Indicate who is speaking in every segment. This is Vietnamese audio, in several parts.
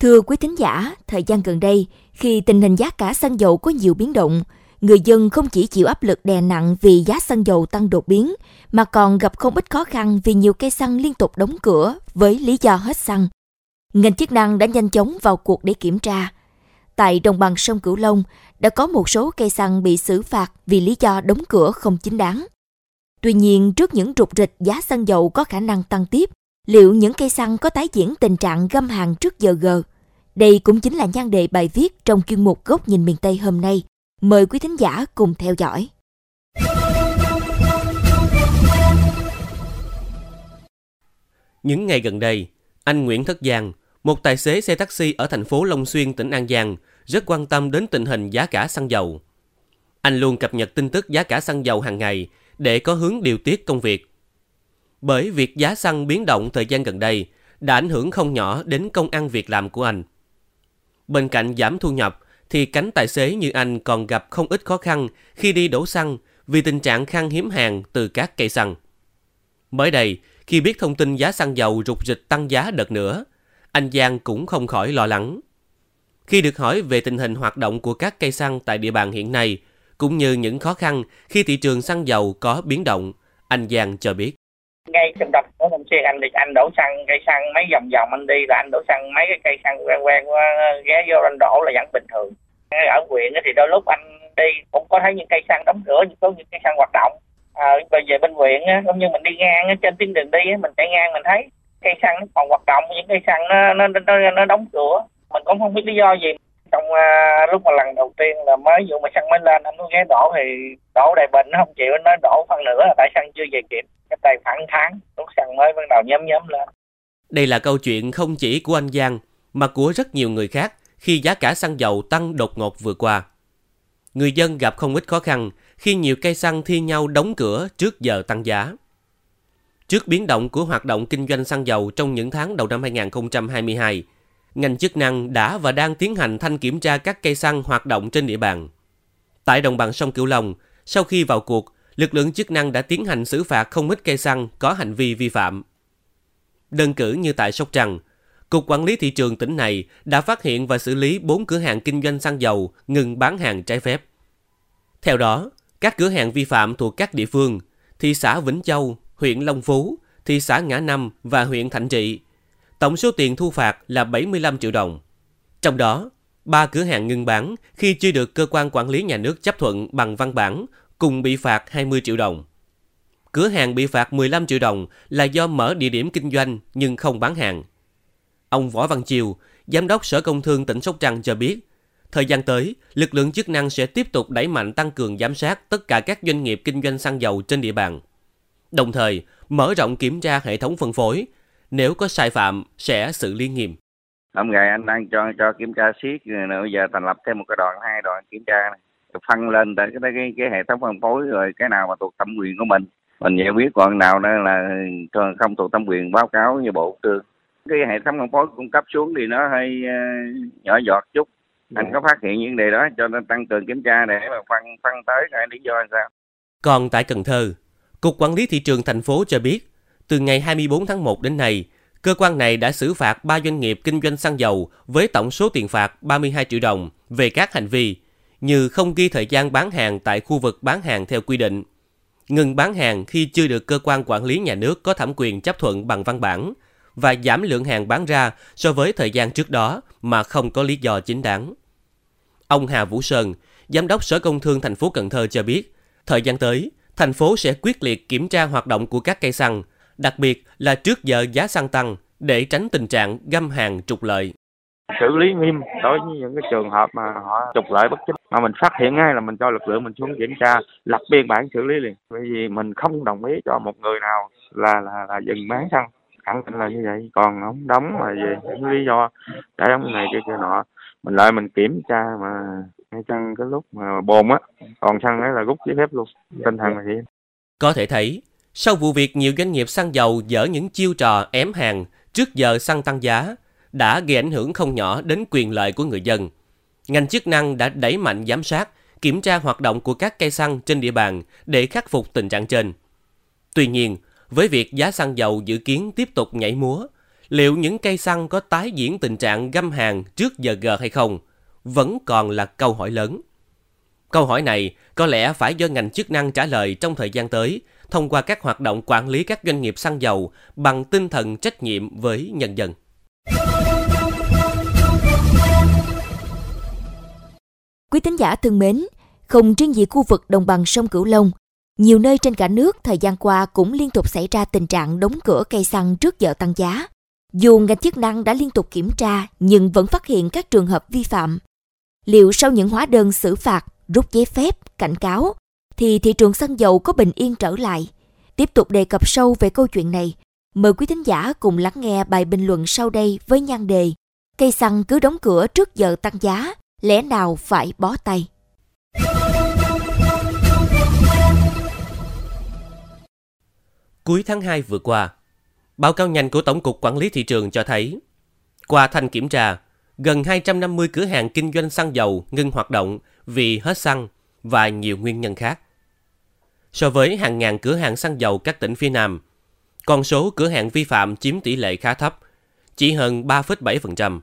Speaker 1: Thưa quý thính giả, thời gian gần đây, khi tình hình giá cả xăng dầu có nhiều biến động, người dân không chỉ chịu áp lực đè nặng vì giá xăng dầu tăng đột biến, mà còn gặp không ít khó khăn vì nhiều cây xăng liên tục đóng cửa với lý do hết xăng. Ngành chức năng đã nhanh chóng vào cuộc để kiểm tra. Tại đồng bằng sông Cửu Long, đã có một số cây xăng bị xử phạt vì lý do đóng cửa không chính đáng. Tuy nhiên, trước những trục rịch giá xăng dầu có khả năng tăng tiếp, liệu những cây xăng có tái diễn tình trạng găm hàng trước giờ g? Đây cũng chính là nhan đề bài viết trong chuyên mục Góc nhìn miền Tây hôm nay. Mời quý thính giả cùng theo dõi.
Speaker 2: Những ngày gần đây, anh Nguyễn Thất Giang, một tài xế xe taxi ở thành phố Long Xuyên, tỉnh An Giang, rất quan tâm đến tình hình giá cả xăng dầu. Anh luôn cập nhật tin tức giá cả xăng dầu hàng ngày để có hướng điều tiết công việc. Bởi việc giá xăng biến động thời gian gần đây đã ảnh hưởng không nhỏ đến công ăn việc làm của anh. Bên cạnh giảm thu nhập, thì cánh tài xế như anh còn gặp không ít khó khăn khi đi đổ xăng vì tình trạng khan hiếm hàng từ các cây xăng. Mới đây, khi biết thông tin giá xăng dầu rục rịch tăng giá đợt nữa, anh Giang cũng không khỏi lo lắng. Khi được hỏi về tình hình hoạt động của các cây xăng tại địa bàn hiện nay, cũng như những khó khăn khi thị trường xăng dầu có biến động, anh Giang cho biết.
Speaker 3: Ngay trong đập của Long xe anh thì anh đổ xăng cây xăng mấy vòng vòng anh đi là anh đổ xăng mấy cái cây xăng quen quen ghé vô anh đổ là vẫn bình thường. Ở huyện thì đôi lúc anh đi cũng có thấy những cây xăng đóng cửa, những có những cây xăng hoạt động. À, bây bên huyện cũng như mình đi ngang trên tuyến đường đi mình chạy ngang mình thấy cây xăng nó còn hoạt động những cây xăng nó nó nó, nó đóng cửa mình cũng không biết lý do gì trong uh, lúc mà lần đầu tiên là mới vụ mà xăng mới lên anh có ghé đổ thì đổ đầy bình nó không chịu nó đổ phần nữa là tại xăng chưa về kịp cái tay khoảng tháng lúc xăng mới bắt đầu nhóm nhóm lên
Speaker 2: đây là câu chuyện không chỉ của anh Giang mà của rất nhiều người khác khi giá cả xăng dầu tăng đột ngột vừa qua. Người dân gặp không ít khó khăn khi nhiều cây xăng thi nhau đóng cửa trước giờ tăng giá. Trước biến động của hoạt động kinh doanh xăng dầu trong những tháng đầu năm 2022, ngành chức năng đã và đang tiến hành thanh kiểm tra các cây xăng hoạt động trên địa bàn. Tại đồng bằng sông Cửu Long, sau khi vào cuộc, lực lượng chức năng đã tiến hành xử phạt không ít cây xăng có hành vi vi phạm. Đơn cử như tại Sóc Trăng, Cục Quản lý Thị trường tỉnh này đã phát hiện và xử lý 4 cửa hàng kinh doanh xăng dầu ngừng bán hàng trái phép. Theo đó, các cửa hàng vi phạm thuộc các địa phương, thị xã Vĩnh Châu, huyện Long Phú, thị xã Ngã Năm và huyện Thạnh Trị. Tổng số tiền thu phạt là 75 triệu đồng. Trong đó, ba cửa hàng ngừng bán khi chưa được cơ quan quản lý nhà nước chấp thuận bằng văn bản cùng bị phạt 20 triệu đồng. Cửa hàng bị phạt 15 triệu đồng là do mở địa điểm kinh doanh nhưng không bán hàng. Ông Võ Văn Chiều, Giám đốc Sở Công Thương tỉnh Sóc Trăng cho biết, thời gian tới, lực lượng chức năng sẽ tiếp tục đẩy mạnh tăng cường giám sát tất cả các doanh nghiệp kinh doanh xăng dầu trên địa bàn. Đồng thời, mở rộng kiểm tra hệ thống phân phối. Nếu có sai phạm, sẽ xử lý nghiêm.
Speaker 4: Hôm ngày anh đang cho cho kiểm tra siết, rồi bây giờ thành lập thêm một cái đoàn, hai đoàn kiểm tra này. Phân lên tới cái, cái, cái hệ thống phân phối rồi cái nào mà thuộc thẩm quyền của mình. Mình giải quyết còn nào đó là không thuộc thẩm quyền báo cáo như bộ tư cái hệ thống phân phối cung cấp xuống thì nó hơi uh, nhỏ giọt chút anh dạ. có phát hiện những đề đó cho nên tăng cường kiểm tra để mà phân phân tới cái lý do là sao
Speaker 2: còn tại Cần Thơ Cục Quản lý Thị trường thành phố cho biết, từ ngày 24 tháng 1 đến nay, cơ quan này đã xử phạt 3 doanh nghiệp kinh doanh xăng dầu với tổng số tiền phạt 32 triệu đồng về các hành vi như không ghi thời gian bán hàng tại khu vực bán hàng theo quy định, ngừng bán hàng khi chưa được cơ quan quản lý nhà nước có thẩm quyền chấp thuận bằng văn bản và giảm lượng hàng bán ra so với thời gian trước đó mà không có lý do chính đáng. Ông Hà Vũ Sơn, Giám đốc Sở Công Thương thành phố Cần Thơ cho biết, thời gian tới, thành phố sẽ quyết liệt kiểm tra hoạt động của các cây xăng, đặc biệt là trước giờ giá xăng tăng để tránh tình trạng găm hàng trục lợi.
Speaker 5: Xử lý nghiêm đối với những cái trường hợp mà họ trục lợi bất chính. Mà mình phát hiện ngay là mình cho lực lượng mình xuống kiểm tra, lập biên bản xử lý liền. Bởi vì mình không đồng ý cho một người nào là là là dừng bán xăng. Khẳng định là như vậy. Còn ông đóng mà về những lý do để đóng này kia kia nọ. Mình lại mình kiểm tra mà ngay xăng cái lúc mà bồn á, còn xăng ấy là rút giấy phép luôn. Tinh thần là vậy.
Speaker 2: Có thể thấy, sau vụ việc nhiều doanh nghiệp xăng dầu dở những chiêu trò ém hàng trước giờ xăng tăng giá đã gây ảnh hưởng không nhỏ đến quyền lợi của người dân. Ngành chức năng đã đẩy mạnh giám sát, kiểm tra hoạt động của các cây xăng trên địa bàn để khắc phục tình trạng trên. Tuy nhiên, với việc giá xăng dầu dự kiến tiếp tục nhảy múa, liệu những cây xăng có tái diễn tình trạng găm hàng trước giờ gờ hay không, vẫn còn là câu hỏi lớn. Câu hỏi này có lẽ phải do ngành chức năng trả lời trong thời gian tới thông qua các hoạt động quản lý các doanh nghiệp xăng dầu bằng tinh thần trách nhiệm với nhân dân.
Speaker 1: Quý tín giả thân mến, không riêng gì khu vực đồng bằng sông Cửu Long, nhiều nơi trên cả nước thời gian qua cũng liên tục xảy ra tình trạng đóng cửa cây xăng trước giờ tăng giá. Dù ngành chức năng đã liên tục kiểm tra nhưng vẫn phát hiện các trường hợp vi phạm. Liệu sau những hóa đơn xử phạt, rút giấy phép, cảnh cáo, thì thị trường xăng dầu có bình yên trở lại? Tiếp tục đề cập sâu về câu chuyện này, mời quý thính giả cùng lắng nghe bài bình luận sau đây với nhan đề Cây xăng cứ đóng cửa trước giờ tăng giá, lẽ nào phải bó tay?
Speaker 2: Cuối tháng 2 vừa qua, báo cáo nhanh của Tổng cục Quản lý Thị trường cho thấy, qua thanh kiểm tra, gần 250 cửa hàng kinh doanh xăng dầu ngưng hoạt động vì hết xăng và nhiều nguyên nhân khác. So với hàng ngàn cửa hàng xăng dầu các tỉnh phía Nam, con số cửa hàng vi phạm chiếm tỷ lệ khá thấp, chỉ hơn 3,7%.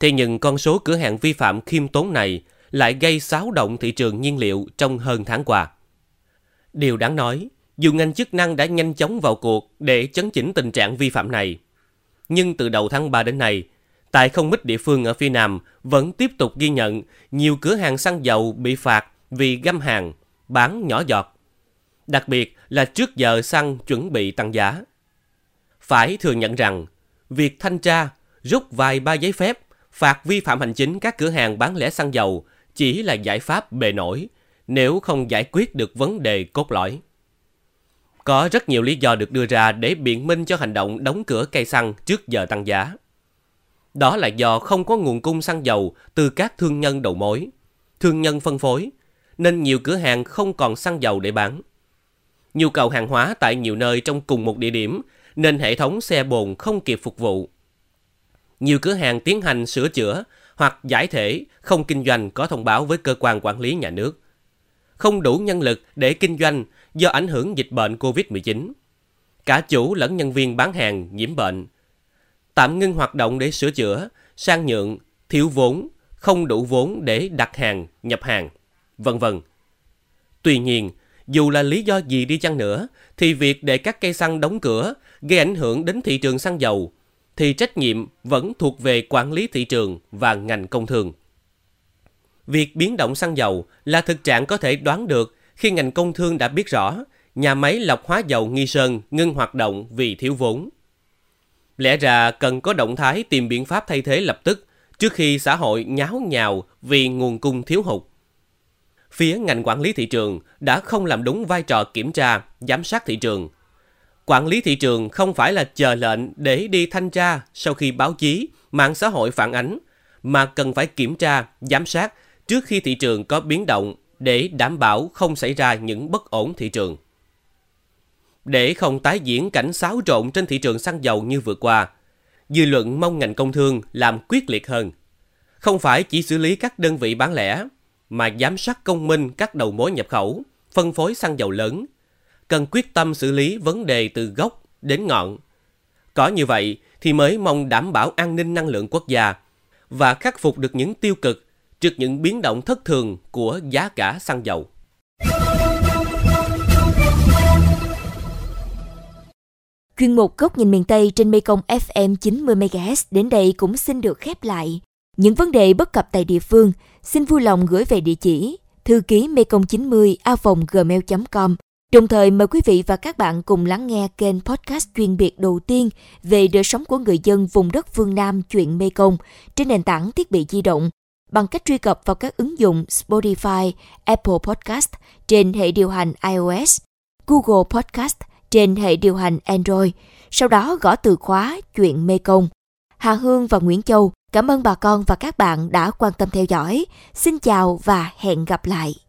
Speaker 2: Thế nhưng con số cửa hàng vi phạm khiêm tốn này lại gây xáo động thị trường nhiên liệu trong hơn tháng qua. Điều đáng nói, dù ngành chức năng đã nhanh chóng vào cuộc để chấn chỉnh tình trạng vi phạm này, nhưng từ đầu tháng 3 đến nay, tại không ít địa phương ở phía Nam vẫn tiếp tục ghi nhận nhiều cửa hàng xăng dầu bị phạt vì găm hàng, bán nhỏ giọt. Đặc biệt là trước giờ xăng chuẩn bị tăng giá. Phải thừa nhận rằng, việc thanh tra, rút vài ba giấy phép, phạt vi phạm hành chính các cửa hàng bán lẻ xăng dầu chỉ là giải pháp bề nổi nếu không giải quyết được vấn đề cốt lõi. Có rất nhiều lý do được đưa ra để biện minh cho hành động đóng cửa cây xăng trước giờ tăng giá. Đó là do không có nguồn cung xăng dầu từ các thương nhân đầu mối, thương nhân phân phối, nên nhiều cửa hàng không còn xăng dầu để bán. Nhu cầu hàng hóa tại nhiều nơi trong cùng một địa điểm nên hệ thống xe bồn không kịp phục vụ. Nhiều cửa hàng tiến hành sửa chữa hoặc giải thể không kinh doanh có thông báo với cơ quan quản lý nhà nước. Không đủ nhân lực để kinh doanh do ảnh hưởng dịch bệnh COVID-19. Cả chủ lẫn nhân viên bán hàng nhiễm bệnh. Tạm ngưng hoạt động để sửa chữa, sang nhượng, thiếu vốn, không đủ vốn để đặt hàng, nhập hàng, vân vân. Tuy nhiên, dù là lý do gì đi chăng nữa, thì việc để các cây xăng đóng cửa gây ảnh hưởng đến thị trường xăng dầu, thì trách nhiệm vẫn thuộc về quản lý thị trường và ngành công thương. Việc biến động xăng dầu là thực trạng có thể đoán được khi ngành công thương đã biết rõ nhà máy lọc hóa dầu Nghi Sơn ngưng hoạt động vì thiếu vốn. Lẽ ra cần có động thái tìm biện pháp thay thế lập tức trước khi xã hội nháo nhào vì nguồn cung thiếu hụt. Phía ngành quản lý thị trường đã không làm đúng vai trò kiểm tra, giám sát thị trường. Quản lý thị trường không phải là chờ lệnh để đi thanh tra sau khi báo chí, mạng xã hội phản ánh, mà cần phải kiểm tra, giám sát trước khi thị trường có biến động để đảm bảo không xảy ra những bất ổn thị trường. Để không tái diễn cảnh xáo trộn trên thị trường xăng dầu như vừa qua, dư luận mong ngành công thương làm quyết liệt hơn. Không phải chỉ xử lý các đơn vị bán lẻ, mà giám sát công minh các đầu mối nhập khẩu, phân phối xăng dầu lớn, cần quyết tâm xử lý vấn đề từ gốc đến ngọn. Có như vậy thì mới mong đảm bảo an ninh năng lượng quốc gia và khắc phục được những tiêu cực trước những biến động thất thường của giá cả xăng dầu.
Speaker 1: Chuyên mục Góc nhìn miền Tây trên Mekong FM 90MHz đến đây cũng xin được khép lại. Những vấn đề bất cập tại địa phương, xin vui lòng gửi về địa chỉ thư ký mekong 90 a gmail.com. Đồng thời mời quý vị và các bạn cùng lắng nghe kênh podcast chuyên biệt đầu tiên về đời sống của người dân vùng đất phương Nam chuyện Mekong trên nền tảng thiết bị di động bằng cách truy cập vào các ứng dụng Spotify, Apple Podcast trên hệ điều hành iOS, Google Podcast trên hệ điều hành Android, sau đó gõ từ khóa chuyện mekong Hà Hương và Nguyễn Châu cảm ơn bà con và các bạn đã quan tâm theo dõi. Xin chào và hẹn gặp lại.